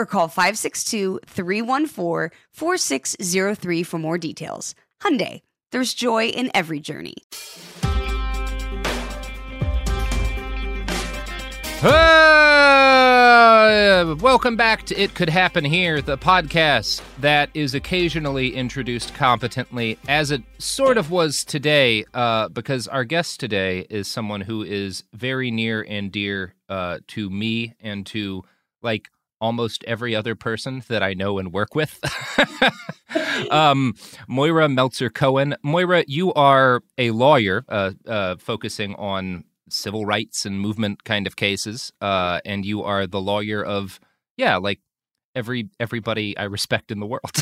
or call 562-314-4603 for more details. Hyundai, there's joy in every journey. Uh, welcome back to It Could Happen Here, the podcast that is occasionally introduced competently, as it sort of was today, uh, because our guest today is someone who is very near and dear uh, to me and to like almost every other person that I know and work with. um, Moira Meltzer Cohen. Moira, you are a lawyer uh, uh, focusing on civil rights and movement kind of cases, uh, and you are the lawyer of yeah, like every everybody I respect in the world.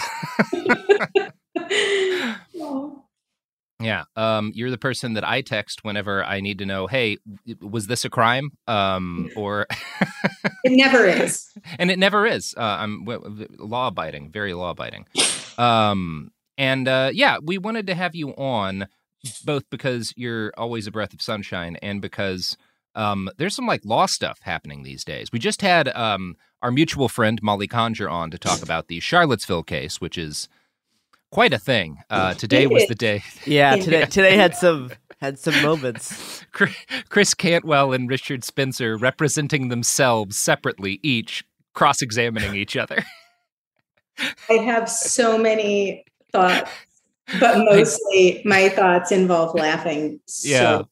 Yeah. Um, you're the person that I text whenever I need to know, hey, was this a crime? Um, or it never is. And it never is. Uh, I'm law abiding, very law abiding. Um, and uh, yeah, we wanted to have you on both because you're always a breath of sunshine and because um, there's some like law stuff happening these days. We just had um, our mutual friend Molly Conger on to talk about the Charlottesville case, which is quite a thing. Uh, today was the day. Yeah, today today had some had some moments. Chris Cantwell and Richard Spencer representing themselves separately, each cross-examining each other. I have so many thoughts, but mostly my thoughts involve laughing. So. Yeah.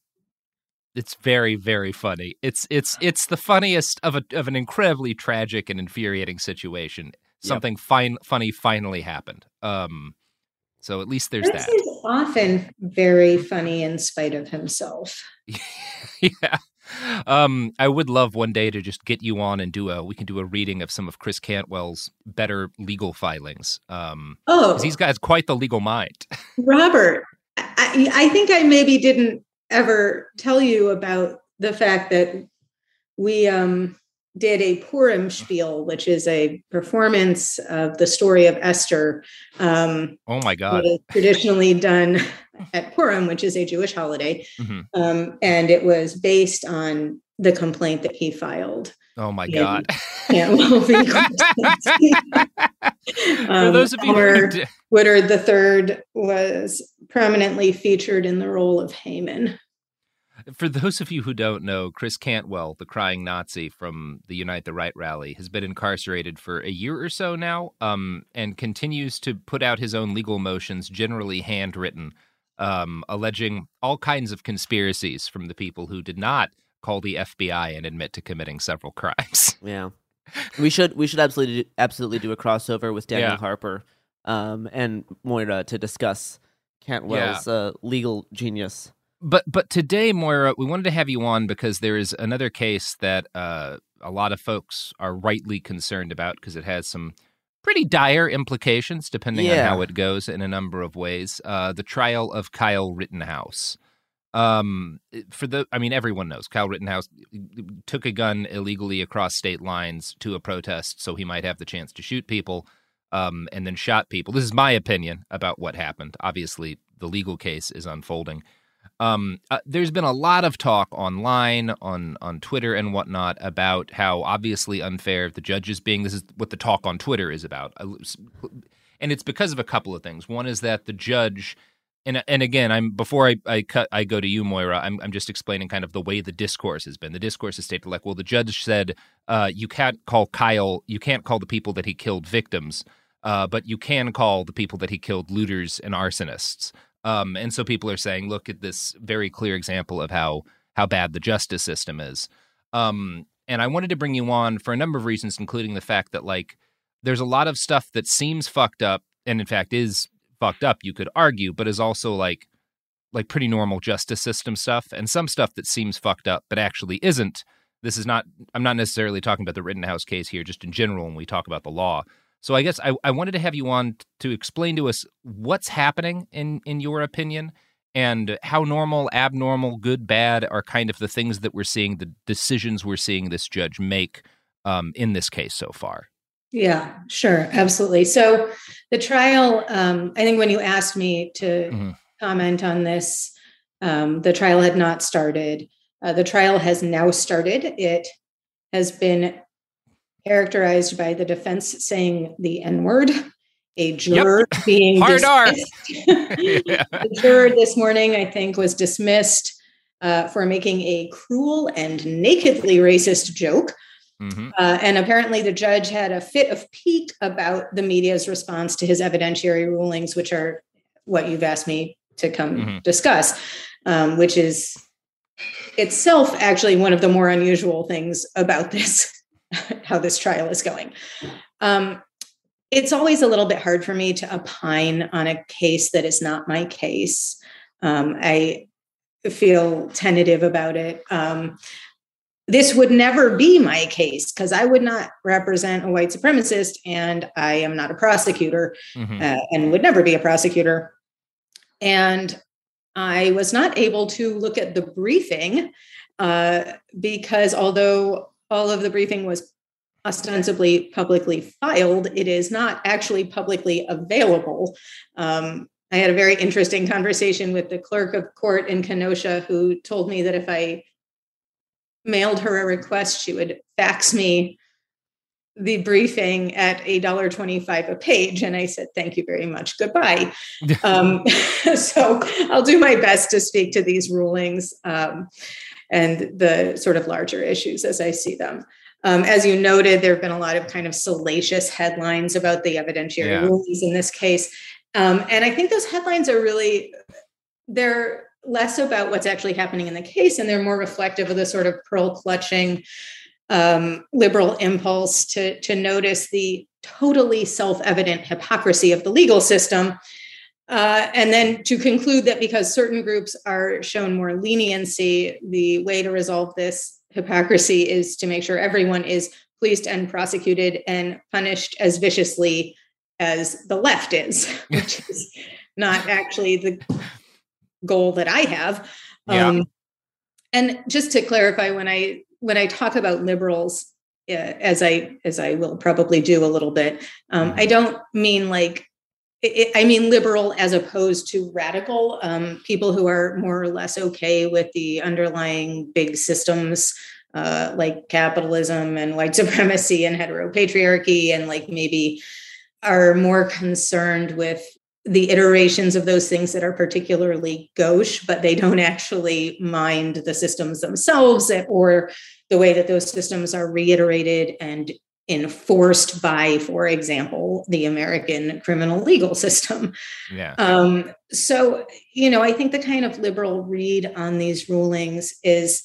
It's very, very funny. It's it's it's the funniest of a of an incredibly tragic and infuriating situation. Something yep. fine funny finally happened. Um so at least there's that. Chris that. Is often very funny in spite of himself. yeah. Um, I would love one day to just get you on and do a. We can do a reading of some of Chris Cantwell's better legal filings. Um, oh, he's got quite the legal mind. Robert, I, I think I maybe didn't ever tell you about the fact that we um did a Purim spiel, which is a performance of the story of Esther. Um, oh my God! Traditionally done at Purim, which is a Jewish holiday, mm-hmm. um, and it was based on the complaint that he filed. Oh my God. V. For those of you d- Woodard III was prominently featured in the role of Haman. For those of you who don't know, Chris Cantwell, the crying Nazi from the Unite the Right rally, has been incarcerated for a year or so now, um, and continues to put out his own legal motions, generally handwritten, um, alleging all kinds of conspiracies from the people who did not call the FBI and admit to committing several crimes. Yeah, we should we should absolutely do, absolutely do a crossover with Daniel Yeah. Harper, um, and Moira to discuss Cantwell's uh, legal genius. But but today, Moira, we wanted to have you on because there is another case that uh, a lot of folks are rightly concerned about because it has some pretty dire implications depending on how it goes in a number of ways. Uh, the trial of Kyle Rittenhouse. Um, for the, I mean, everyone knows Kyle Rittenhouse took a gun illegally across state lines to a protest so he might have the chance to shoot people, um, and then shot people. This is my opinion about what happened. Obviously, the legal case is unfolding. Um, uh, there's been a lot of talk online, on on Twitter and whatnot, about how obviously unfair the judge is being. This is what the talk on Twitter is about, Uh, and it's because of a couple of things. One is that the judge, and and again, I'm before I I cut I go to you, Moira. I'm I'm just explaining kind of the way the discourse has been. The discourse is stated like, well, the judge said uh, you can't call Kyle, you can't call the people that he killed victims, uh, but you can call the people that he killed looters and arsonists. Um, and so people are saying, look at this very clear example of how how bad the justice system is. Um, and I wanted to bring you on for a number of reasons, including the fact that like there's a lot of stuff that seems fucked up, and in fact is fucked up. You could argue, but is also like like pretty normal justice system stuff, and some stuff that seems fucked up but actually isn't. This is not. I'm not necessarily talking about the Rittenhouse case here, just in general when we talk about the law. So I guess I, I wanted to have you on to explain to us what's happening in in your opinion and how normal, abnormal, good, bad are kind of the things that we're seeing, the decisions we're seeing this judge make um, in this case so far. Yeah, sure, absolutely. So the trial, um, I think when you asked me to Mhm. comment on this, um, the trial had not started. Uh, the trial has now started. It has been characterized by the defense saying the N word, a juror being Hard R. dismissed. the juror this morning, I think, was dismissed uh, for making a cruel and nakedly racist joke. hmm Uh, and apparently, the judge had a fit of pique about the media's response to his evidentiary rulings, which are what you've asked me to come Mhm. discuss, um, which is itself actually one of the more unusual things about this, how this trial is going. Um, it's always a little bit hard for me to opine on a case that is not my case. Um, I feel tentative about it. Um, this would never be my case because I would not represent a white supremacist and I am not a prosecutor hmm uh, and would never be a prosecutor. And I was not able to look at the briefing uh, because although all of the briefing was ostensibly publicly filed, it is not actually publicly available. Um, I had a very interesting conversation with the clerk of court in Kenosha who told me that if I mailed her a request, she would fax me the briefing at a dollar twenty-five a page. And I said, thank you very much. Goodbye. um, so I'll do my best to speak to these rulings um, and the sort of larger issues as I see them. Um, as you noted, there have been a lot of kind of salacious headlines about the evidentiary Yeah. rulings in this case. Um, and I think those headlines are really, they're less about what's actually happening in the case and they're more reflective of the sort of pearl clutching um, liberal impulse to, to notice the totally self-evident hypocrisy of the legal system uh, and then to conclude that because certain groups are shown more leniency the way to resolve this hypocrisy is to make sure everyone is policed and prosecuted and punished as viciously as the left is which is not actually the goal that i have Yeah. um, and just to clarify when i when i talk about liberals uh, as i as i will probably do a little bit um, i don't mean like I- mean liberal as opposed to radical um, people who are more or less okay with the underlying big systems uh, like capitalism and white supremacy and heteropatriarchy, and like maybe are more concerned with the iterations of those things that are particularly gauche, but they don't actually mind the systems themselves or the way that those systems are reiterated and enforced by, for example, the American criminal legal system. Yeah. Um, so, you know, I think the kind of liberal read on these rulings is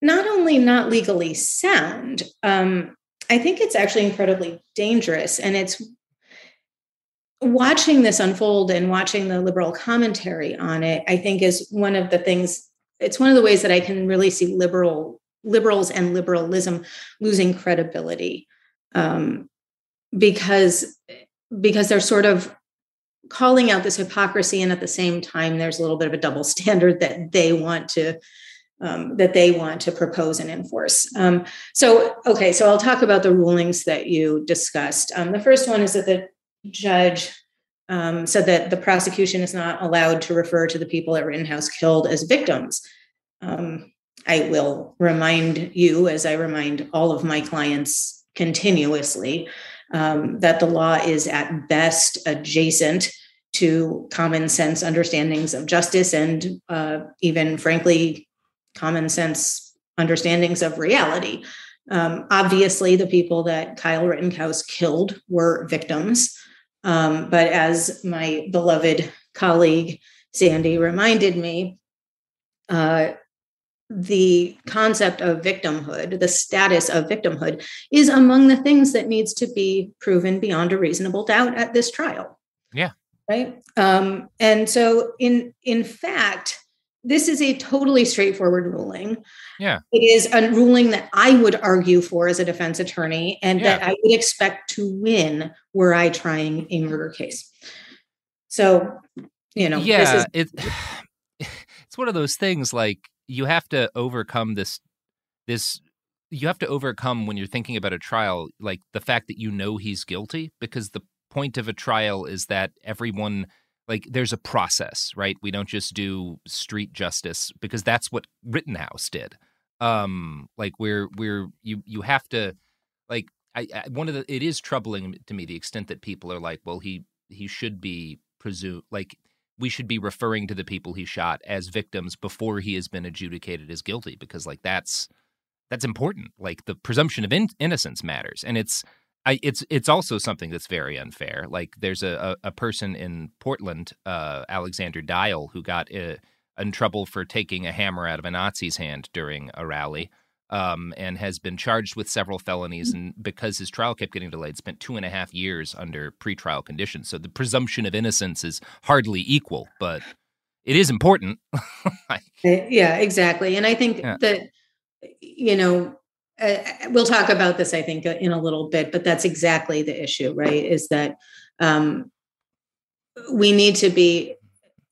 not only not legally sound, um, I think it's actually incredibly dangerous. And it's watching this unfold and watching the liberal commentary on it, I think is one of the things, it's one of the ways that I can really see liberal liberals and liberalism losing credibility um, because because they're sort of calling out this hypocrisy and at the same time there's a little bit of a double standard that they want to um, that they want to propose and enforce. Um, so okay so i'll talk about the rulings that you discussed. Um, the first one is that the judge um, said that the prosecution is not allowed to refer to the people at rittenhouse killed as victims. Um, i will remind you as i remind all of my clients continuously, um, that the law is at best adjacent to common sense understandings of justice and uh, even, frankly, common sense understandings of reality. Um, obviously, the people that Kyle Rittenhouse killed were victims. Um, but as my beloved colleague Sandy reminded me, uh, the concept of victimhood, the status of victimhood, is among the things that needs to be proven beyond a reasonable doubt at this trial. Yeah. Right. Um, and so, in in fact, this is a totally straightforward ruling. Yeah. It is a ruling that I would argue for as a defense attorney, and yeah. that I would expect to win were I trying a murder case. So, you know, yeah, is- it, it's one of those things like you have to overcome this this you have to overcome when you're thinking about a trial like the fact that you know he's guilty because the point of a trial is that everyone like there's a process right? We don't just do street justice because that's what rittenhouse did. Um like we're we're you you have to like I, I one of the it is troubling to me the extent that people are like well he he should be presumed like we should be referring to the people he shot as victims before he has been adjudicated as guilty because like that's that's important. Like the presumption of in- innocence matters. And it's I, it's it's also something that's very unfair. Like there's a, a, a person in portland uh, alexander dial who got uh, in trouble for taking a hammer out of a nazi's hand during a rally um, and has been charged with several felonies. And because his trial kept getting delayed, spent two and a half years under pretrial conditions. So the presumption of innocence is hardly equal, but it is important. Uh, yeah, exactly. And I think yeah. that, you know, uh, we'll talk about this, I think, in a little bit, but that's exactly the issue, right? Is that um, we need to be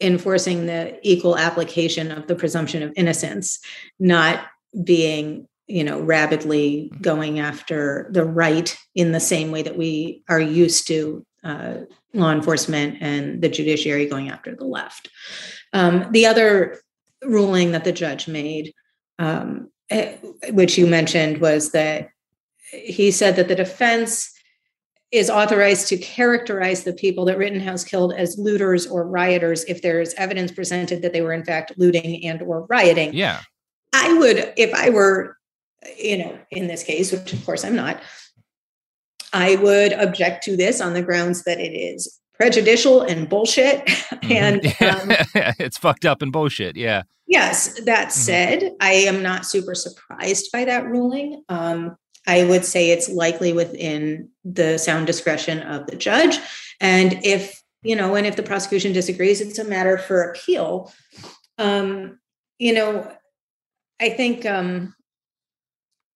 enforcing the equal application of the presumption of innocence, not being you know rabidly going after the right in the same way that we are used to uh, law enforcement and the judiciary going after the left um, the other ruling that the judge made um, eh, which you mentioned was that he said that the defense is authorized to characterize the people that Rittenhouse killed as looters or rioters if there is evidence presented that they were in fact looting and or rioting. Yeah. I would, if I were, you know, in this case, which of course I'm not, I would object to this on the grounds that it is prejudicial and bullshit. Mm-hmm. and um, it's fucked up and bullshit. Yeah. Yes. That mm-hmm. said, mm-hmm. I am not super surprised by that ruling. Um, I would say it's likely within the sound discretion of the judge. And if, you know, and if the prosecution disagrees, it's a matter for appeal. Um, you know, I think um,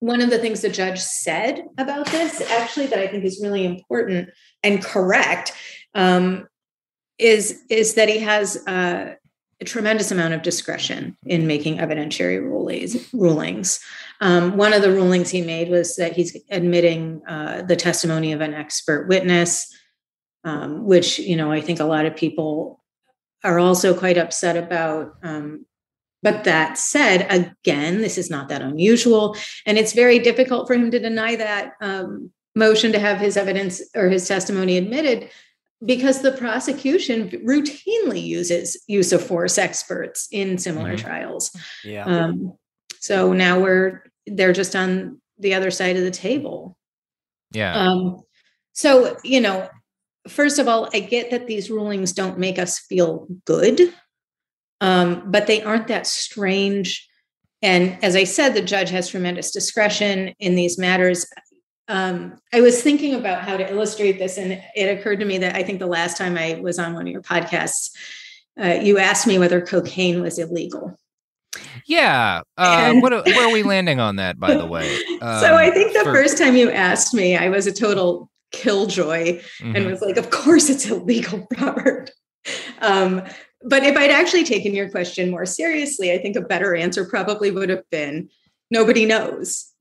one of the things the judge said about this, actually, that I think is really important and correct, um, is is that he has uh, a tremendous amount of discretion in making evidentiary rulings. rulings. Um, one of the rulings he made was that he's admitting uh, the testimony of an expert witness, um, which you know I think a lot of people are also quite upset about um, But that said, again, this is not that unusual. And it's very difficult for him to deny that um, motion to have his evidence or his testimony admitted because the prosecution routinely uses use of force experts in similar mm-hmm. trials. Yeah. Um, so now we're they're just on the other side of the table. Yeah. Um, so you know, first of all, I get that these rulings don't make us feel good, um, but they aren't that strange. And as I said, the judge has tremendous discretion in these matters um, I was thinking about how to illustrate this, and it occurred to me that I think the last time I was on one of your podcasts, uh, you asked me whether cocaine was illegal. Yeah. Uh, and, what, where are we landing on that, by the way? Um, so I think the for... first time you asked me, I was a total killjoy mm-hmm. and was like, of course it's illegal, Robert. Um, but if I'd actually taken your question more seriously, I think a better answer probably would have been nobody knows.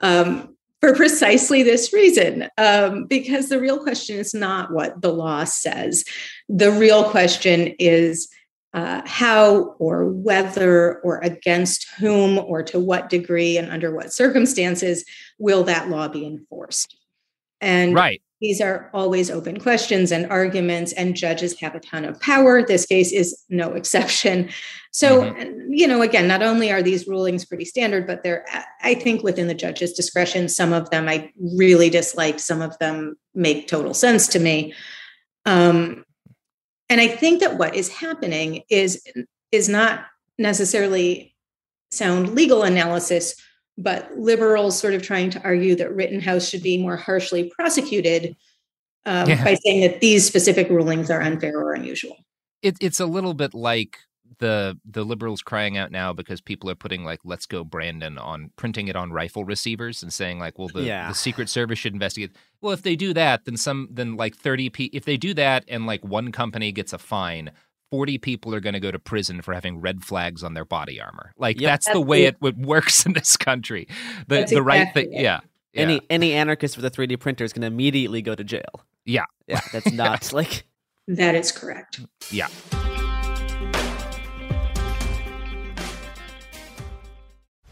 Um, for precisely this reason, um, because the real question is not what the law says. The real question is uh, how or whether or against whom or to what degree and under what circumstances will that law be enforced. And right. These are always open questions and arguments, and judges have a ton of power. This case is no exception. So, mm-hmm. you know, again, not only are these rulings pretty standard, but they're, I think, within the judge's discretion. Some of them I really dislike, some of them make total sense to me. Um, and I think that what is happening is is not necessarily sound legal analysis but liberals sort of trying to argue that Rittenhouse should be more harshly prosecuted um, yeah. by saying that these specific rulings are unfair or unusual. It, it's a little bit like the the liberals crying out now because people are putting like "Let's go Brandon" on printing it on rifle receivers and saying like, well, the, yeah. the Secret Service should investigate. Well, if they do that, then some then like thirty p. If they do that and like one company gets a fine, 40 people are going to go to prison for having red flags on their body armor. Like yep. that's, that's, the way it, it, works in this country. The that's the right thing. Yeah, yeah. Any any anarchist with a 3D printer is going to immediately go to jail. Yeah. Yeah, that's not like That is correct. Yeah.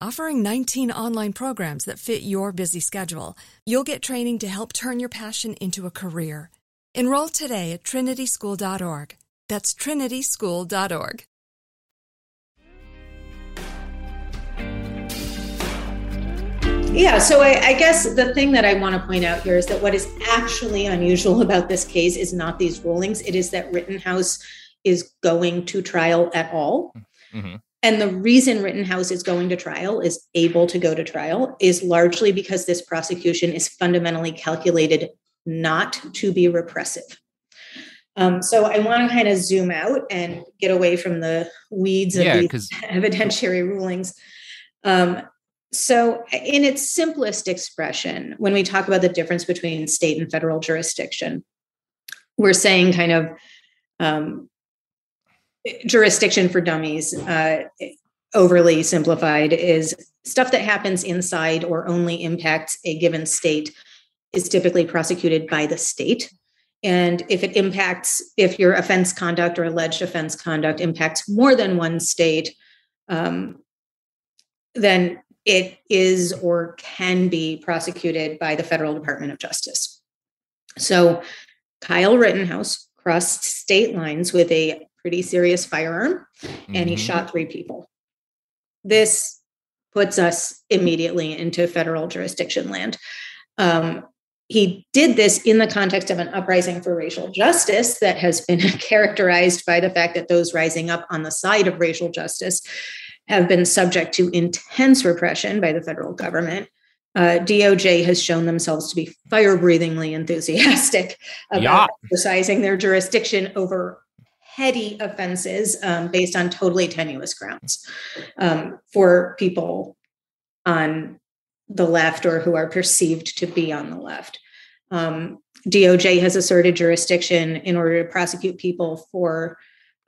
Offering 19 online programs that fit your busy schedule, you'll get training to help turn your passion into a career. Enroll today at trinityschool.org. That's trinityschool.org. Yeah, so I, I, guess the thing that I want to point out here is that what is actually unusual about this case is not these rulings. It is that Rittenhouse is going to trial at all. Mm-hmm. And the reason Rittenhouse is going to trial, is able to go to trial, is largely because this prosecution is fundamentally calculated not to be repressive. Um, so I want to kind of zoom out and get away from the weeds of yeah, these evidentiary rulings. Um, so, in its simplest expression, when we talk about the difference between state and federal jurisdiction, we're saying kind of um, jurisdiction for dummies, uh, overly simplified, is stuff that happens inside or only impacts a given state is typically prosecuted by the state. And if it impacts, if your offense conduct or alleged offense conduct impacts more than one state, um, then it is or can be prosecuted by the federal Department of Justice. So Kyle Rittenhouse crossed state lines with a pretty serious firearm mm-hmm. and he mm-hmm. shot three people. This puts us immediately into federal jurisdiction land. Um, he did this in the context of an uprising for racial justice that has been characterized by the fact that those rising up on the side of racial justice have been subject to intense repression by the federal government. Uh, DOJ has shown themselves to be fire breathingly enthusiastic about yeah. exercising their jurisdiction over petty offenses um, based on totally tenuous grounds um, for people on the left or who are perceived to be on the left. Um, DOJ has asserted jurisdiction in order to prosecute people for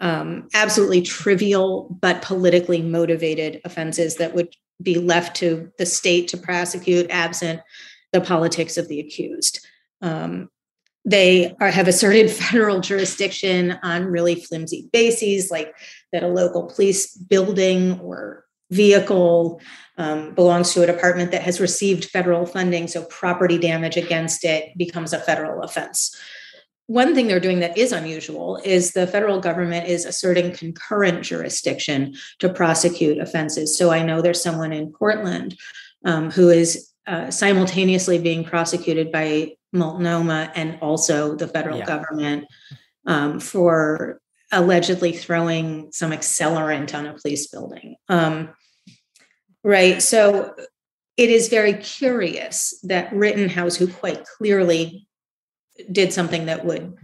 um, absolutely trivial but politically motivated offenses that would be left to the state to prosecute absent the politics of the accused. Um, they are, have asserted federal jurisdiction on really flimsy bases, like that a local police building or vehicle um, belongs to a department that has received federal funding, so property damage against it becomes a federal offense. One thing they're doing that is unusual is the federal government is asserting concurrent jurisdiction to prosecute offenses. So I know there's someone in Portland um, who is uh, simultaneously being prosecuted by Multnomah and also the federal yeah. government um, for allegedly throwing some accelerant on a police building. Um, right. So it is very curious that Rittenhouse, who quite clearly did something that would,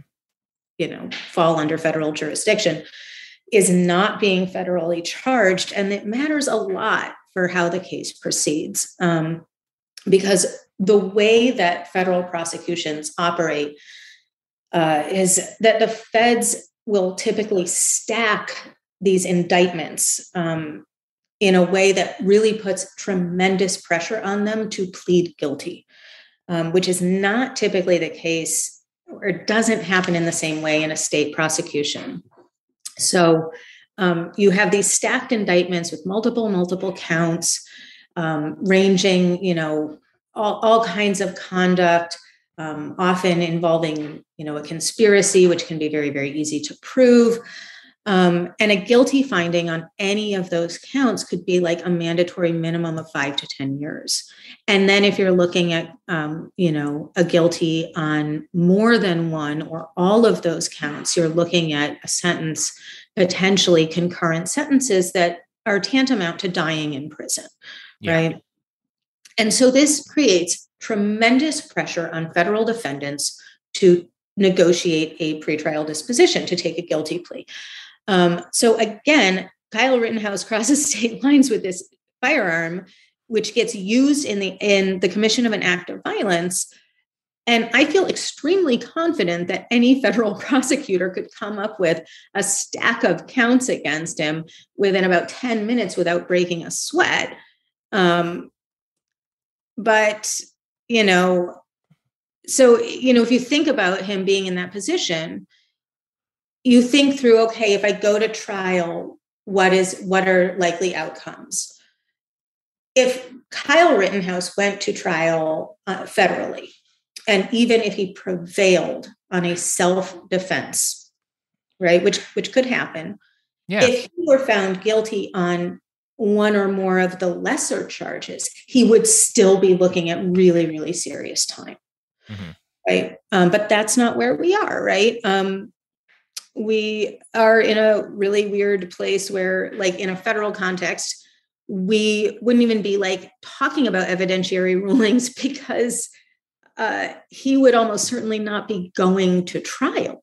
you know, fall under federal jurisdiction, is not being federally charged. And it matters a lot for how the case proceeds. Um, because the way that federal prosecutions operate uh, is that the feds will typically stack these indictments um, in a way that really puts tremendous pressure on them to plead guilty, um, which is not typically the case or doesn't happen in the same way in a state prosecution. So um, you have these stacked indictments with multiple, multiple counts, um, ranging, you know, all, all kinds of conduct, um, often involving, you know, a conspiracy, which can be very, very easy to prove. Um, and a guilty finding on any of those counts could be like a mandatory minimum of five to 10 years. And then if you're looking at, um, you know, a guilty on more than one or all of those counts, you're looking at a sentence, potentially concurrent sentences that are tantamount to dying in prison, yeah. right? And so this creates tremendous pressure on federal defendants to negotiate a pretrial disposition, to take a guilty plea. Um, so again, Kyle Rittenhouse crosses state lines with this firearm, which gets used in the in the commission of an act of violence. And I feel extremely confident that any federal prosecutor could come up with a stack of counts against him within about 10 minutes without breaking a sweat. Um, but, you know, so, you know, if you think about him being in that position, you think through okay if i go to trial what is what are likely outcomes if kyle rittenhouse went to trial uh, federally and even if he prevailed on a self-defense right? Which which could happen. Yeah. If he were found guilty on one or more of the lesser charges, he would still be looking at really, really serious time. Mm-hmm. Right. Um, but that's not where we are, right? Um, we are in a really weird place where, like, in a federal context, we wouldn't even be like talking about evidentiary rulings because uh, he would almost certainly not be going to trial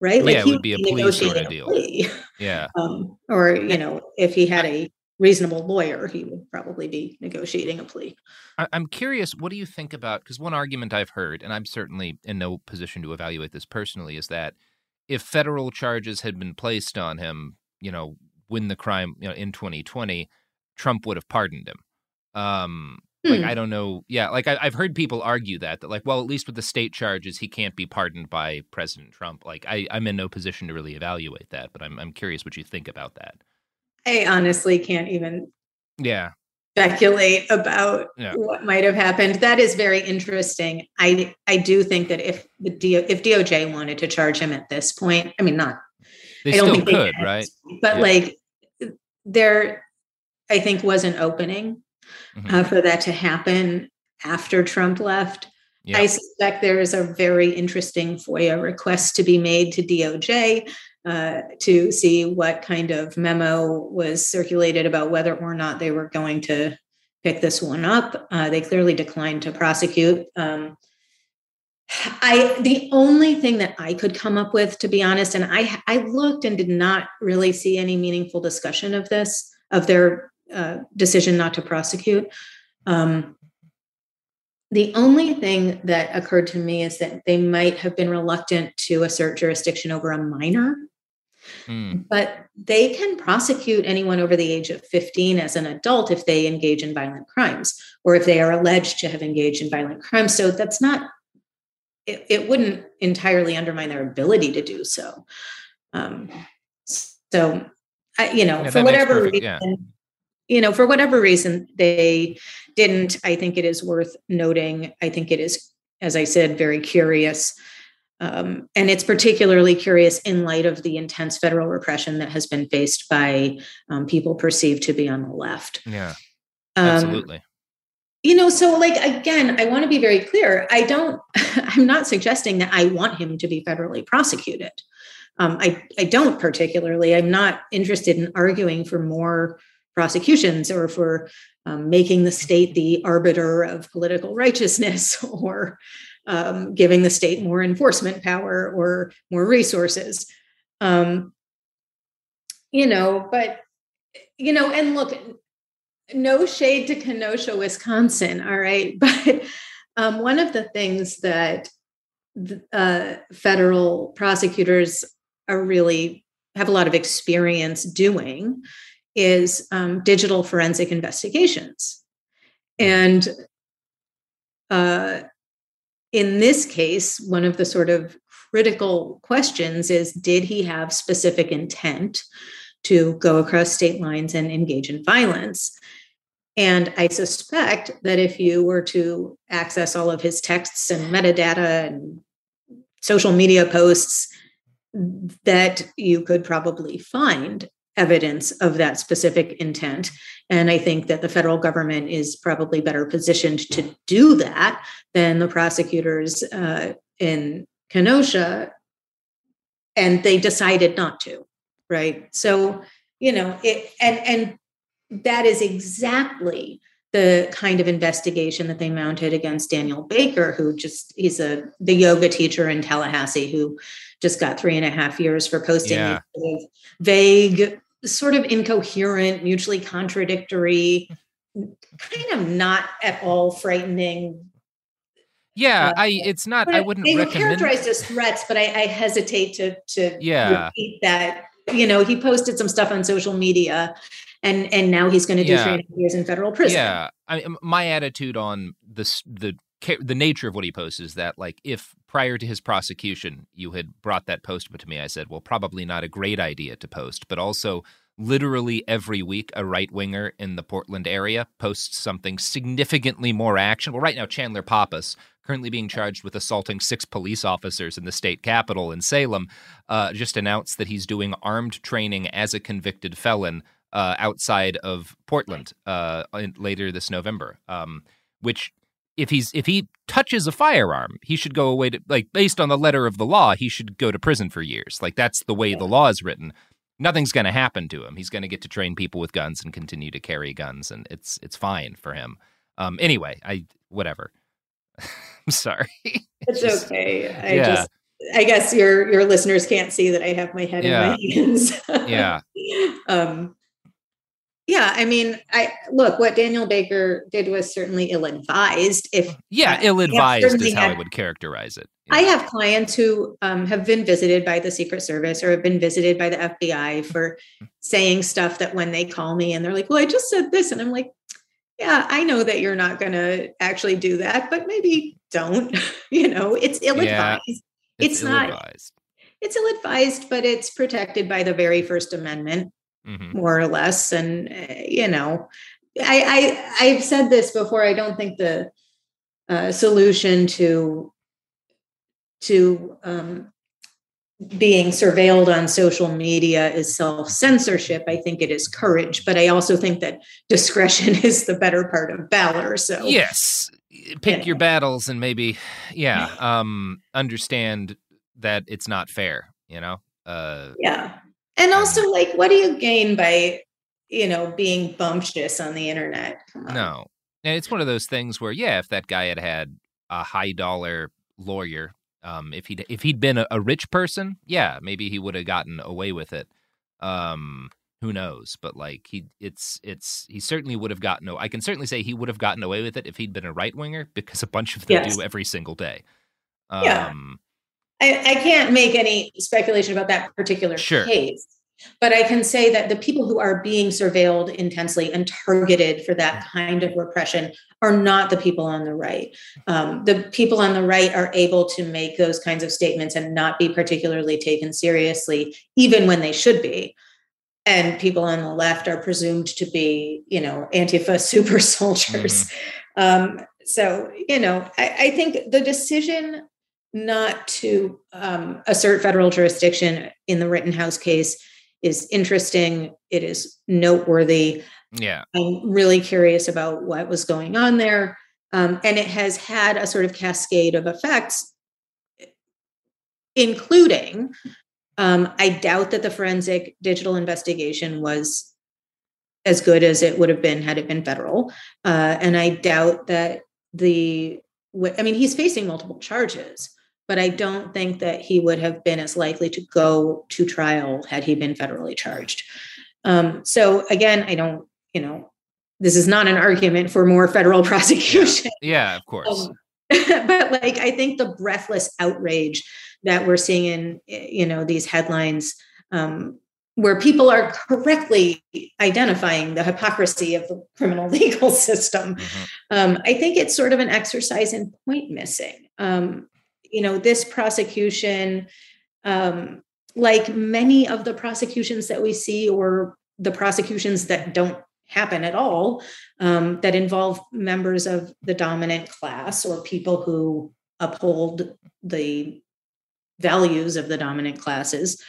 right like yeah, it would be a plea sort of deal plea. yeah um, or you know if he had a reasonable lawyer he would probably be negotiating a plea i'm curious what do you think about because one argument i've heard and i'm certainly in no position to evaluate this personally is that if federal charges had been placed on him you know when the crime you know in 2020 Trump would have pardoned him. Um, hmm. Like I don't know. Yeah, like I, have heard people argue that that like, well, at least with the state charges, he can't be pardoned by President Trump. Like I, I'm in no position to really evaluate that, but I'm I'm curious what you think about that. I honestly can't even. Yeah. Speculate about yeah. what might have happened. That is very interesting. I I do think that if the DO, if DOJ wanted to charge him at this point, I mean, not. They I don't still think could, they right? But yeah. like, there I think was an opening mm-hmm. uh, for that to happen after Trump left. Yeah. I suspect there is a very interesting FOIA request to be made to DOJ uh, to see what kind of memo was circulated about whether or not they were going to pick this one up. Uh, they clearly declined to prosecute. Um, I the only thing that I could come up with, to be honest, and I I looked and did not really see any meaningful discussion of this of their uh, decision not to prosecute. Um, the only thing that occurred to me is that they might have been reluctant to assert jurisdiction over a minor, mm. but they can prosecute anyone over the age of 15 as an adult if they engage in violent crimes or if they are alleged to have engaged in violent crimes. So that's not, it, it wouldn't entirely undermine their ability to do so. Um, so, I, you know, yeah, for whatever reason, yeah you know, for whatever reason they didn't, I think it is worth noting. I think it is, as I said, very curious. Um, and it's particularly curious in light of the intense federal repression that has been faced by um, people perceived to be on the left. Yeah, um, absolutely. Um, you know, so like again, I want to be very clear. I don't. I'm not suggesting that I want him to be federally prosecuted. Um, I I don't particularly. I'm not interested in arguing for more prosecutions or for um, making the state the arbiter of political righteousness or um, giving the state more enforcement power or more resources. Um, you know, but, you know, and look, no shade to Kenosha, Wisconsin, all right? But um, one of the things that uh, federal prosecutors are really have a lot of experience doing is um, digital forensic investigations. And uh, in this case, one of the sort of critical questions is did he have specific intent to go across state lines and engage in violence? And I suspect that if you were to access all of his texts and metadata and social media posts, that you could probably find evidence of that specific intent. And I think that the federal government is probably better positioned to do that than the prosecutors uh, in Kenosha. And they decided not to, right? So, you know, it, and and that is exactly the kind of investigation that they mounted against Daniel Baker, who just he's a the yoga teacher in Tallahassee who just got three and a half years for posting yeah. vague, sort of incoherent, mutually contradictory, kind of not at all frightening. Yeah, uh, I it's not. I wouldn't. They were characterized as threats, but I, I hesitate to to yeah. repeat that. You know, he posted some stuff on social media and and now he's going to do yeah. three and a half years in federal prison. Yeah, I mean, my attitude on this the the nature of what he posts is that like if prior to his prosecution you had brought that post to me, I said, well, probably not a great idea to post, but also literally every week a right winger in the Portland area posts something significantly more actionable. Right now, Chandler Pappas, currently being charged with assaulting six police officers in the state capital in Salem, uh, just announced that he's doing armed training as a convicted felon uh, outside of Portland uh, in, later this November. Um, which, if he's if he touches a firearm, he should go away to like based on the letter of the law, he should go to prison for years. Like that's the way the law is written nothing's going to happen to him. He's going to get to train people with guns and continue to carry guns, and it's it's fine for him. Um, anyway, I whatever. I'm sorry. It's just, okay. I yeah. just I guess your your listeners can't see that I have my head yeah. in my hands. yeah. Um yeah, I mean, I look what Daniel Baker did was certainly ill-advised. If yeah, ill-advised is how had, I would characterize it. Yeah. I have clients who um, have been visited by the Secret Service or have been visited by the FBI for saying stuff that when they call me and they're like, "Well, I just said this," and I'm like, "Yeah, I know that you're not going to actually do that, but maybe don't." you know, it's ill-advised. Yeah, it's, it's ill-advised. not. It's ill-advised, but it's protected by the very First Amendment mm-hmm. more or less. And uh, you know, I, I I've said this before. I don't think the uh, solution to to um, being surveilled on social media is self censorship. I think it is courage, but I also think that discretion is the better part of valor. So yes, pick your battles and maybe, yeah, um, understand that it's not fair. You know. Uh, yeah, and also, like, what do you gain by, you know, being bumptious on the internet? No. And it's one of those things where, yeah, if that guy had had a high dollar lawyer, um, if he'd if he'd been a, a rich person, yeah, maybe he would have gotten away with it. Um, who knows? But like he, it's it's he certainly would have gotten. I can certainly say he would have gotten away with it if he'd been a right winger because a bunch of them yes. do every single day. Um, yeah. I, I can't make any speculation about that particular sure. case. But I can say that the people who are being surveilled intensely and targeted for that kind of repression are not the people on the right. Um, the people on the right are able to make those kinds of statements and not be particularly taken seriously, even when they should be. And people on the left are presumed to be, you know, Antifa super soldiers. Mm-hmm. Um, so, you know, I, I think the decision not to um, assert federal jurisdiction in the Rittenhouse case is interesting. It is noteworthy. Yeah. I'm really curious about what was going on there. Um, and it has had a sort of cascade of effects, including um, I doubt that the forensic digital investigation was as good as it would have been had it been federal. Uh, and I doubt that the, I mean, he's facing multiple charges but I don't think that he would have been as likely to go to trial had he been federally charged. Um, so again, I don't, you know, this is not an argument for more federal prosecution. Yeah, yeah of course. Um, but like, I think the breathless outrage that we're seeing in, you know, these headlines, um, where people are correctly identifying the hypocrisy of the criminal legal system. Mm-hmm. Um, I think it's sort of an exercise in point missing. Um, you know, this prosecution, um, like many of the prosecutions that we see, or the prosecutions that don't happen at all, um, that involve members of the dominant class or people who uphold the values of the dominant classes,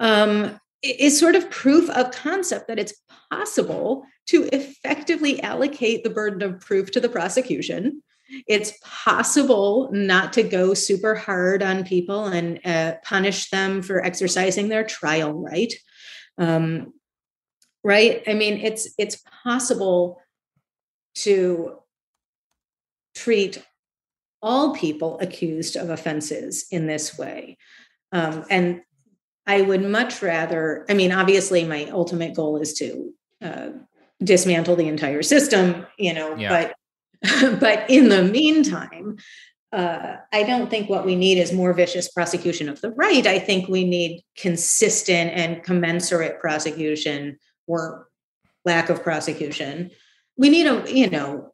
um, is sort of proof of concept that it's possible to effectively allocate the burden of proof to the prosecution it's possible not to go super hard on people and uh, punish them for exercising their trial right? Um, right? I mean it's it's possible to treat all people accused of offenses in this way. Um, and i would much rather i mean obviously my ultimate goal is to uh, dismantle the entire system you know yeah. but but in the meantime, uh, I don't think what we need is more vicious prosecution of the right. I think we need consistent and commensurate prosecution or lack of prosecution. We need a, you know,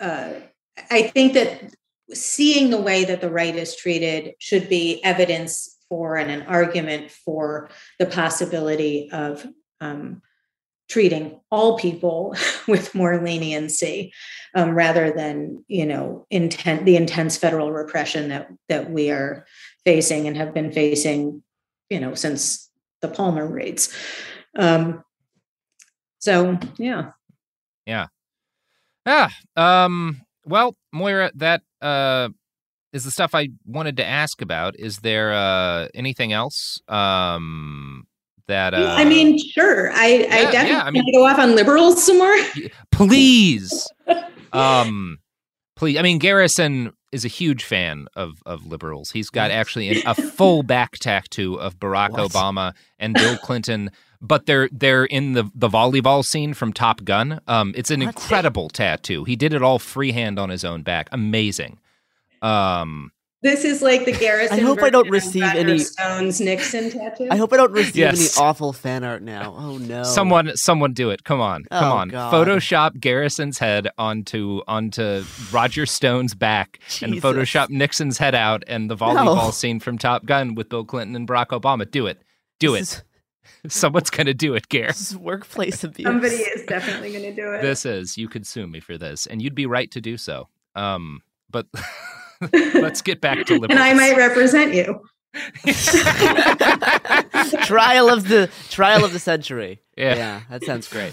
uh, I think that seeing the way that the right is treated should be evidence for and an argument for the possibility of um, treating all people with more leniency um, rather than you know intent the intense federal repression that that we are facing and have been facing you know since the palmer raids. Um, so yeah. Yeah. Yeah um well moira that uh is the stuff i wanted to ask about. Is there uh anything else? Um that uh, I mean, sure. I, yeah, I definitely yeah, I mean, go off on liberals some more. please. um please. I mean, Garrison is a huge fan of of liberals. He's got actually a full back tattoo of Barack what? Obama and Bill Clinton, but they're they're in the the volleyball scene from Top Gun. Um it's an what? incredible tattoo. He did it all freehand on his own back. Amazing. Um this is like the Garrison. I hope I don't receive any Stones Nixon tattoo. I hope I don't receive yes. any awful fan art now. Oh no! Someone, someone, do it! Come on, come oh, on! God. Photoshop Garrison's head onto onto Roger Stone's back, Jesus. and Photoshop Nixon's head out, and the volleyball no. scene from Top Gun with Bill Clinton and Barack Obama. Do it! Do this it! Is... Someone's gonna do it, Gar. This is workplace abuse. Somebody is definitely gonna do it. This is. You could sue me for this, and you'd be right to do so. Um, but. Let's get back to liberals. and I might represent you. trial of the trial of the century. Yeah, yeah that sounds great.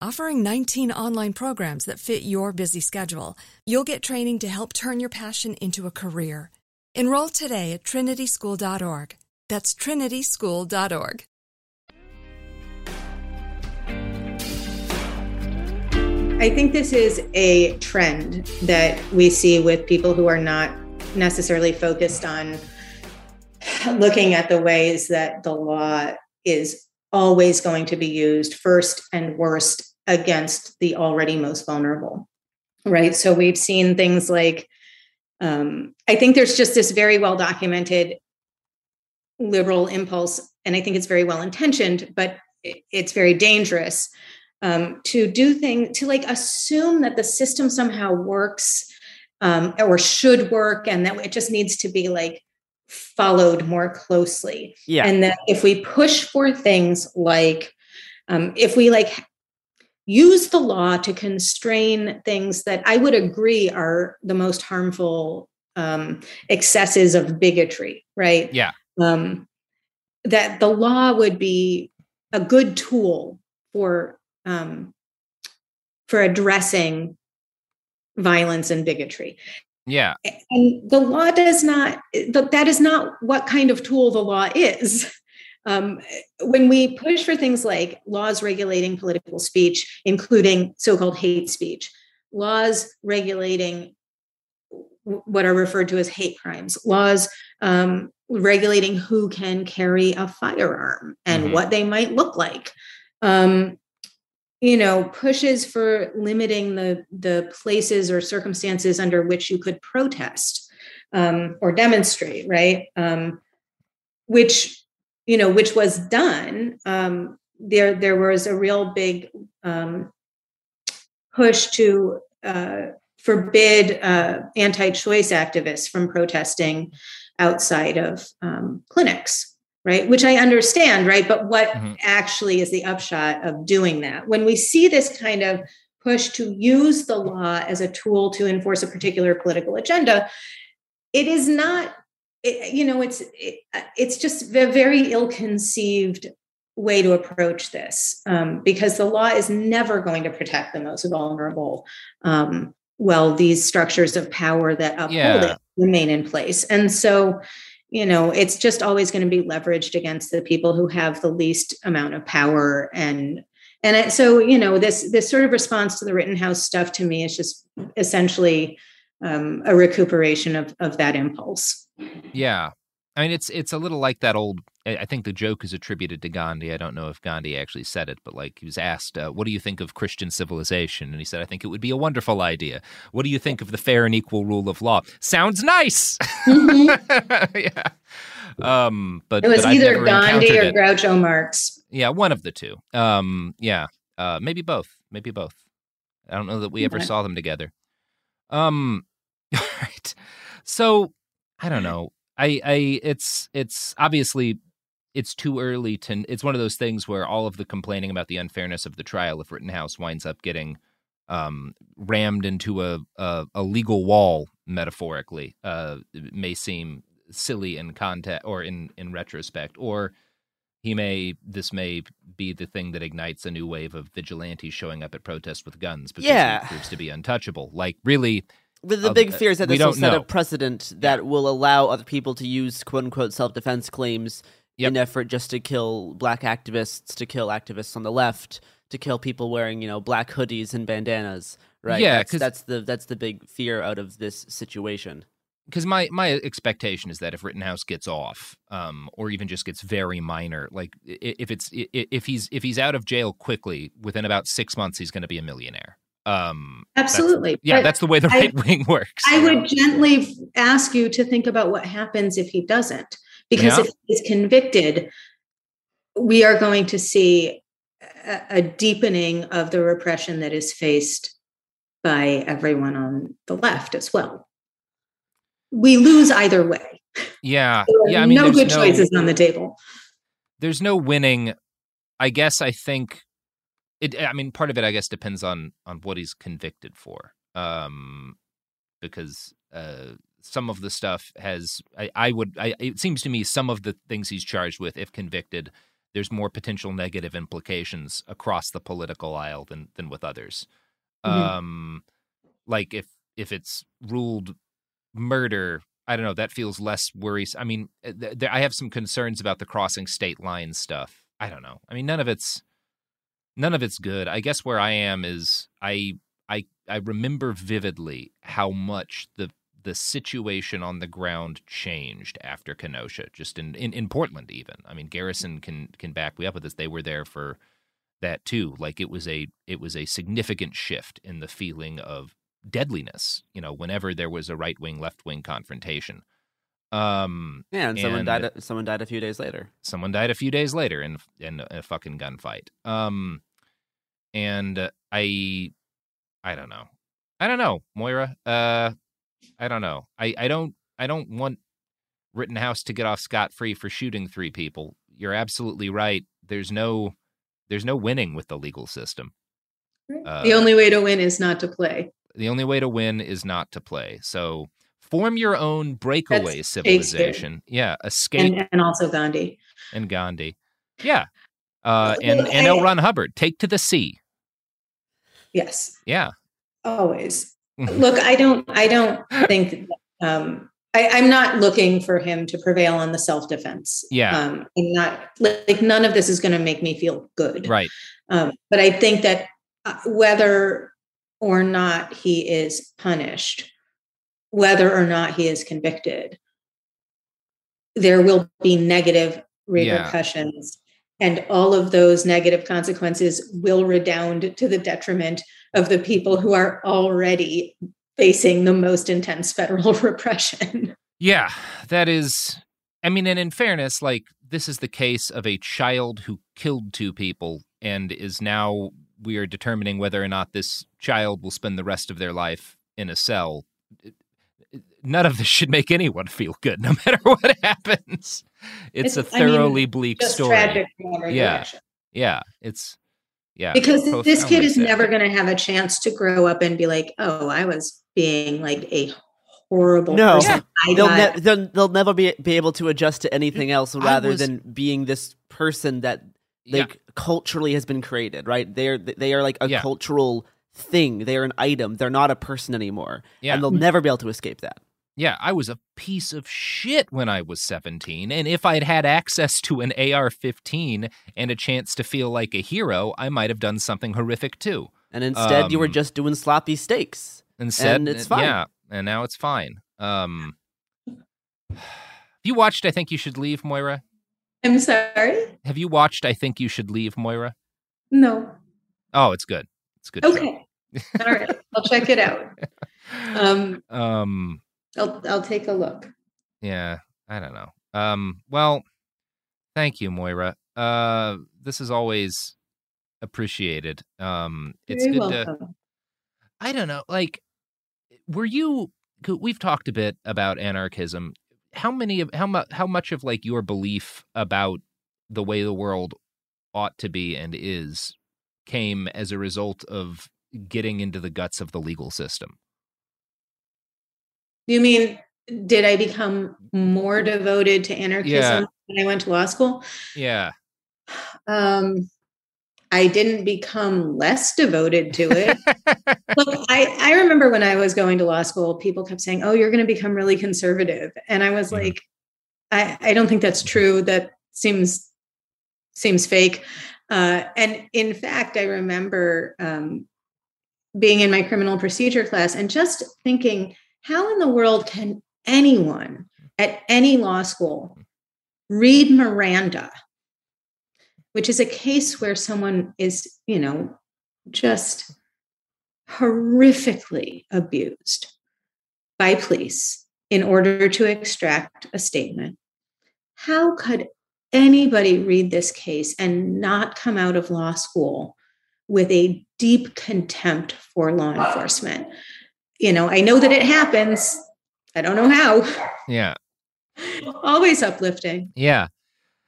offering 19 online programs that fit your busy schedule. You'll get training to help turn your passion into a career. Enroll today at trinityschool.org. That's trinityschool.org. I think this is a trend that we see with people who are not necessarily focused on looking at the ways that the law is always going to be used first and worst against the already most vulnerable right? So we've seen things like um, i think there's just this very well documented liberal impulse and i think it's very well intentioned but it's very dangerous um, to do things to like assume that the system somehow works um, or should work and that it just needs to be like followed more closely. Yeah. And that if we push for things like um, if we like use the law to constrain things that I would agree are the most harmful um, excesses of bigotry, right? Yeah. Um, that the law would be a good tool for um, for addressing violence and bigotry. Yeah. And the law does not, that is not what kind of tool the law is. Um, when we push for things like laws regulating political speech, including so called hate speech, laws regulating what are referred to as hate crimes, laws um, regulating who can carry a firearm and mm-hmm. what they might look like. Um, you know, pushes for limiting the the places or circumstances under which you could protest um, or demonstrate, right? Um, which you know, which was done. Um, there, there was a real big um, push to uh, forbid uh, anti-choice activists from protesting outside of um, clinics right which i understand right but what mm-hmm. actually is the upshot of doing that when we see this kind of push to use the law as a tool to enforce a particular political agenda it is not it, you know it's it, it's just a very ill-conceived way to approach this um, because the law is never going to protect the most vulnerable um, well these structures of power that uphold yeah. it remain in place and so you know it's just always going to be leveraged against the people who have the least amount of power and and it, so you know this this sort of response to the Rittenhouse stuff to me is just essentially um, a recuperation of of that impulse yeah I mean, it's it's a little like that old. I think the joke is attributed to Gandhi. I don't know if Gandhi actually said it, but like he was asked, uh, "What do you think of Christian civilization?" And he said, "I think it would be a wonderful idea." What do you think of the fair and equal rule of law? Sounds nice. Mm-hmm. yeah. Um, but it was but either Gandhi or Groucho Marx. Yeah, one of the two. Um, yeah, uh, maybe both. Maybe both. I don't know that we ever saw them together. Um, right. So I don't know. I, I, it's, it's obviously it's too early to. It's one of those things where all of the complaining about the unfairness of the trial of Rittenhouse winds up getting um, rammed into a, a, a legal wall, metaphorically. Uh, may seem silly in context or in in retrospect, or he may this may be the thing that ignites a new wave of vigilantes showing up at protests with guns because yeah. he proves to be untouchable. Like really but the big fear is that this will set know. a precedent that will allow other people to use quote unquote self defense claims yep. in effort just to kill black activists, to kill activists on the left, to kill people wearing, you know, black hoodies and bandanas. Right. Yeah, that's, that's the that's the big fear out of this situation. Because my my expectation is that if Rittenhouse gets off, um, or even just gets very minor, like if it's if he's if he's out of jail quickly, within about six months, he's going to be a millionaire. Um, Absolutely. That's, yeah, but that's the way the right I, wing works. I would gently ask you to think about what happens if he doesn't, because yeah. if he's convicted, we are going to see a, a deepening of the repression that is faced by everyone on the left as well. We lose either way. Yeah. yeah. I mean, no good no, choices on the table. There's no winning. I guess I think it i mean part of it i guess depends on on what he's convicted for um because uh some of the stuff has i i would I, it seems to me some of the things he's charged with if convicted there's more potential negative implications across the political aisle than than with others. Mm-hmm. um like if if it's ruled murder i don't know that feels less worrisome i mean th- th- i have some concerns about the crossing state line stuff. I don't know. I mean none of it's none of it's good. I guess where I am is I I I remember vividly how much the the situation on the ground changed after Kenosha, just in, in, in Portland even. I mean, Garrison can can back me up with this. They were there for that too. Like it was a it was a significant shift in the feeling of deadliness. You know, whenever there was a right wing left wing confrontation. Um, yeah, and someone died. Someone died a few days later. Someone died a few days later in in a fucking gunfight. Um, and I, I don't know. I don't know, Moira. Uh, I don't know. I I don't I don't want Rittenhouse to get off scot free for shooting three people. You're absolutely right. There's no there's no winning with the legal system. Uh, the only way to win is not to play. The only way to win is not to play. So form your own breakaway That's civilization. Yeah, escape. And, and, also Gandhi. And Gandhi. Yeah. Uh, and, and L. Ron Hubbard, take to the sea. Yes. Yeah. Always. Look, I don't I don't think um I, am not looking for him to prevail on the self defense. Yeah. Um, I'm not like none of this is going to make me feel good. Right. Um, but I think that uh, whether or not he is punished, whether or not he is convicted, there will be negative repercussions. And all of those negative consequences will redound to the detriment of the people who are already facing the most intense federal repression. Yeah, that is. I mean, and in fairness, like this is the case of a child who killed two people and is now we are determining whether or not this child will spend the rest of their life in a cell. None of this should make anyone feel good, no matter what happens. It's, it's a thoroughly I mean, bleak story. Tragic yeah, yeah. It's yeah. Because this kid is never going to have a chance to grow up and be like, "Oh, I was being like a horrible no person. they'll, ne- they'll, they'll never be, be able to adjust to anything mm, else rather was, than being this person that like yeah. culturally has been created right they're they are like a yeah. cultural thing they're an item they're not a person anymore yeah. and they'll never be able to escape that yeah, I was a piece of shit when I was 17. And if I'd had access to an AR 15 and a chance to feel like a hero, I might have done something horrific too. And instead, um, you were um, just doing sloppy steaks. Instead, and it's fine. Yeah, and now it's fine. Um, you watched I Think You Should Leave, Moira? I'm sorry? Have you watched I Think You Should Leave, Moira? No. Oh, it's good. It's good. Okay. All right. I'll check it out. Um, um I'll I'll take a look. Yeah, I don't know. Um, well, thank you, Moira. Uh, this is always appreciated. Um, it's Very good welcome. to. I don't know, like were you we've talked a bit about anarchism how many of how much how much of like your belief about the way the world ought to be and is came as a result of getting into the guts of the legal system you mean did i become more devoted to anarchism yeah. when i went to law school yeah um I didn't become less devoted to it. Look, I, I remember when I was going to law school, people kept saying, Oh, you're going to become really conservative. And I was mm-hmm. like, I, I don't think that's true. That seems seems fake. Uh, and in fact, I remember um, being in my criminal procedure class and just thinking, how in the world can anyone at any law school read Miranda which is a case where someone is, you know, just horrifically abused by police in order to extract a statement. How could anybody read this case and not come out of law school with a deep contempt for law enforcement? You know, I know that it happens. I don't know how. Yeah. Always uplifting. Yeah.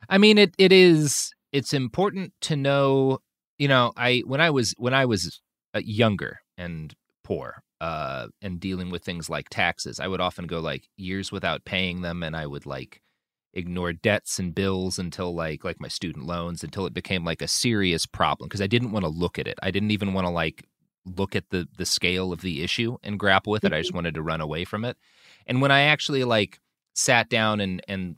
I mean it it is it's important to know, you know, I when I was when I was uh, younger and poor uh and dealing with things like taxes, I would often go like years without paying them and I would like ignore debts and bills until like like my student loans until it became like a serious problem because I didn't want to look at it. I didn't even want to like look at the the scale of the issue and grapple with it. I just mm-hmm. wanted to run away from it. And when I actually like sat down and and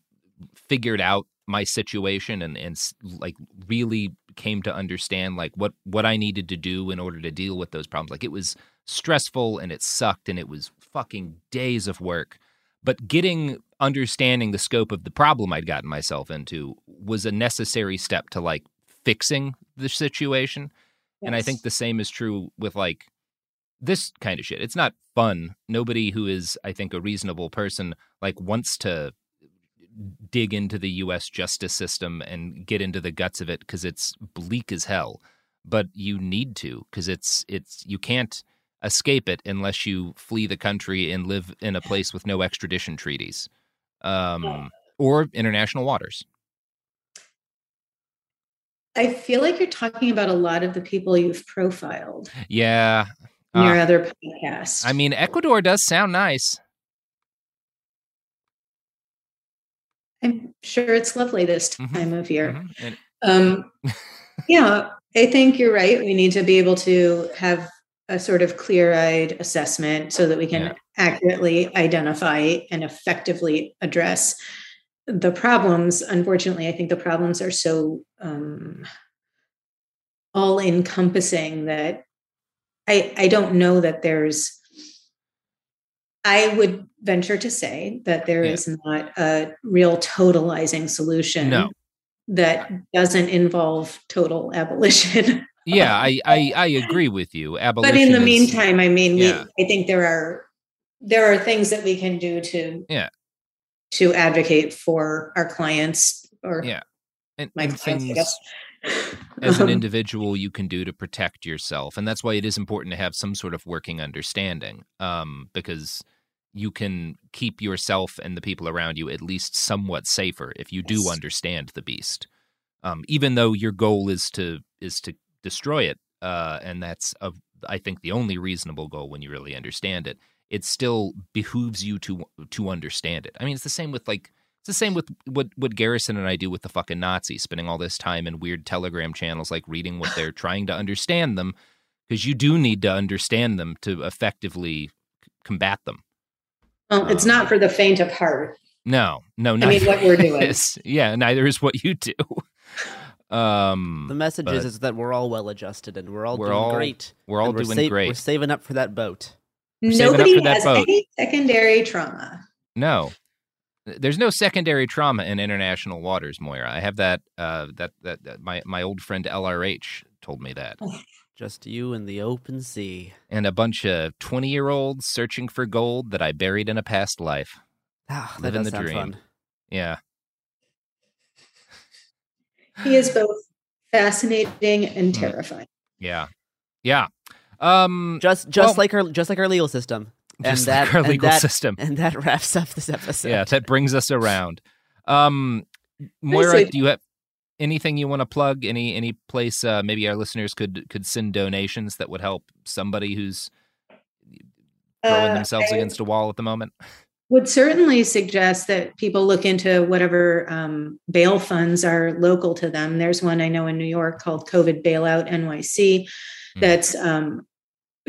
figured out my situation and and like really came to understand like what what I needed to do in order to deal with those problems. Like it was stressful and it sucked and it was fucking days of work. But getting understanding the scope of the problem I'd gotten myself into was a necessary step to like fixing the situation. Yes. And I think the same is true with like this kind of shit. It's not fun. Nobody who is, I think, a reasonable person like wants to dig into the US justice system and get into the guts of it because it's bleak as hell. But you need to because it's it's you can't escape it unless you flee the country and live in a place with no extradition treaties um, or international waters. I feel like you're talking about a lot of the people you've profiled. Yeah. In your uh, other podcast. I mean, Ecuador does sound nice. I'm sure it's lovely this mm-hmm. time mm-hmm. of year. Mm-hmm. And- um, yeah, I think you're right. We need to be able to have a sort of clear-eyed assessment so that we can yeah. accurately identify and effectively address the problems unfortunately i think the problems are so um, all encompassing that i i don't know that there's i would venture to say that there yeah. is not a real totalizing solution no. that doesn't involve total abolition yeah I, I i agree with you. Abolition but in the is, meantime i mean yeah. we, i think there are there are things that we can do to yeah. to advocate for our clients or yeah. And, my and clients, things as an individual you can do to protect yourself and that's why it is important to have some sort of working understanding um, because you can keep yourself and the people around you at least somewhat safer if you do understand the beast. Um, even though your goal is to is to destroy it uh, and that's a, I think the only reasonable goal when you really understand it it still behooves you to to understand it. I mean, it's the same with like it's the same with what what Garrison and I do with the fucking Nazis, spending all this time in weird Telegram channels, like reading what they're trying to understand them, because you do need to understand them to effectively combat them. Well, it's um, not for the faint of heart. No, no, I mean what we're doing. Is, yeah, neither is what you do. Um, the message is, is that we're all well adjusted and we're all we're doing all, great. We're all doing sa- great. We're saving up for that boat. Nobody has boat. any secondary trauma. No, there's no secondary trauma in international waters, Moira. I have that. Uh, that, that that my my old friend LRH told me that. Just you and the open sea, and a bunch of twenty year olds searching for gold that I buried in a past life. Ah, Living the dream. Fun. Yeah. He is both fascinating and hmm. terrifying. Yeah. Yeah. Um, just just well, like our just like our legal system. And that, like our legal that, system. And that wraps up this episode. Yeah, that brings us around. Um, Moira, do you have anything you want to plug? Any any place uh, maybe our listeners could could send donations that would help somebody who's throwing uh, themselves I against a wall at the moment? Would certainly suggest that people look into whatever um, bail funds are local to them. There's one I know in New York called COVID Bailout NYC hmm. that's um,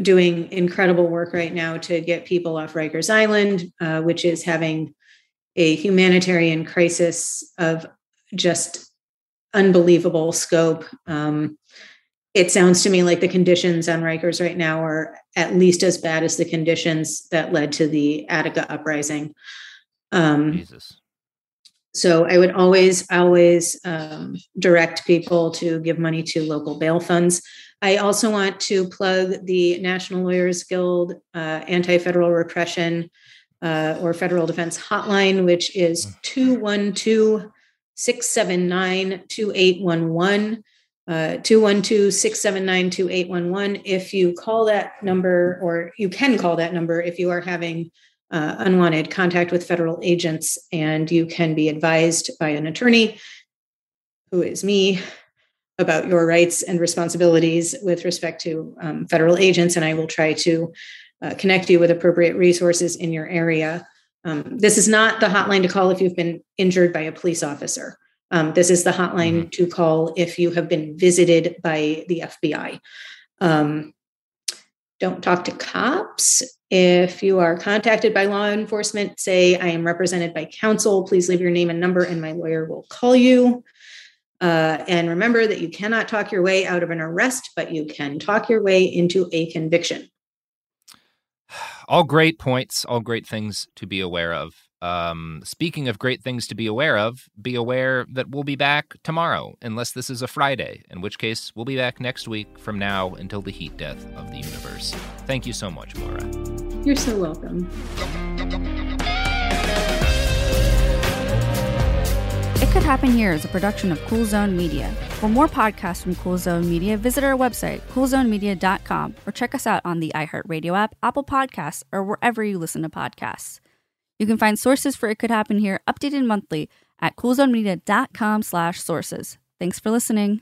doing incredible work right now to get people off Rikers Island, uh, which is having a humanitarian crisis of just unbelievable scope. Um, it sounds to me like the conditions on Rikers right now are at least as bad as the conditions that led to the Attica uprising. Um, Jesus. So I would always, always um, direct people to give money to local bail funds. I also want to plug the National Lawyers Guild uh, Anti Federal Repression uh, or Federal Defense Hotline, which is 212 679 2811. Uh, 212 679 2811. If you call that number, or you can call that number if you are having uh, unwanted contact with federal agents, and you can be advised by an attorney, who is me, about your rights and responsibilities with respect to um, federal agents, and I will try to uh, connect you with appropriate resources in your area. Um, this is not the hotline to call if you've been injured by a police officer. Um, this is the hotline mm-hmm. to call if you have been visited by the FBI. Um, don't talk to cops. If you are contacted by law enforcement, say, I am represented by counsel. Please leave your name and number, and my lawyer will call you. Uh, and remember that you cannot talk your way out of an arrest, but you can talk your way into a conviction. All great points, all great things to be aware of. Um, speaking of great things to be aware of, be aware that we'll be back tomorrow, unless this is a Friday, in which case we'll be back next week from now until the heat death of the universe. Thank you so much, Moira. You're so welcome. It Could Happen Here is a production of Cool Zone Media. For more podcasts from Cool Zone Media, visit our website, coolzonemedia.com, or check us out on the iHeartRadio app, Apple Podcasts, or wherever you listen to podcasts. You can find sources for It Could Happen Here updated monthly at coolzonemedia.com slash sources. Thanks for listening.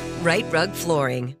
Rite Rug Flooring.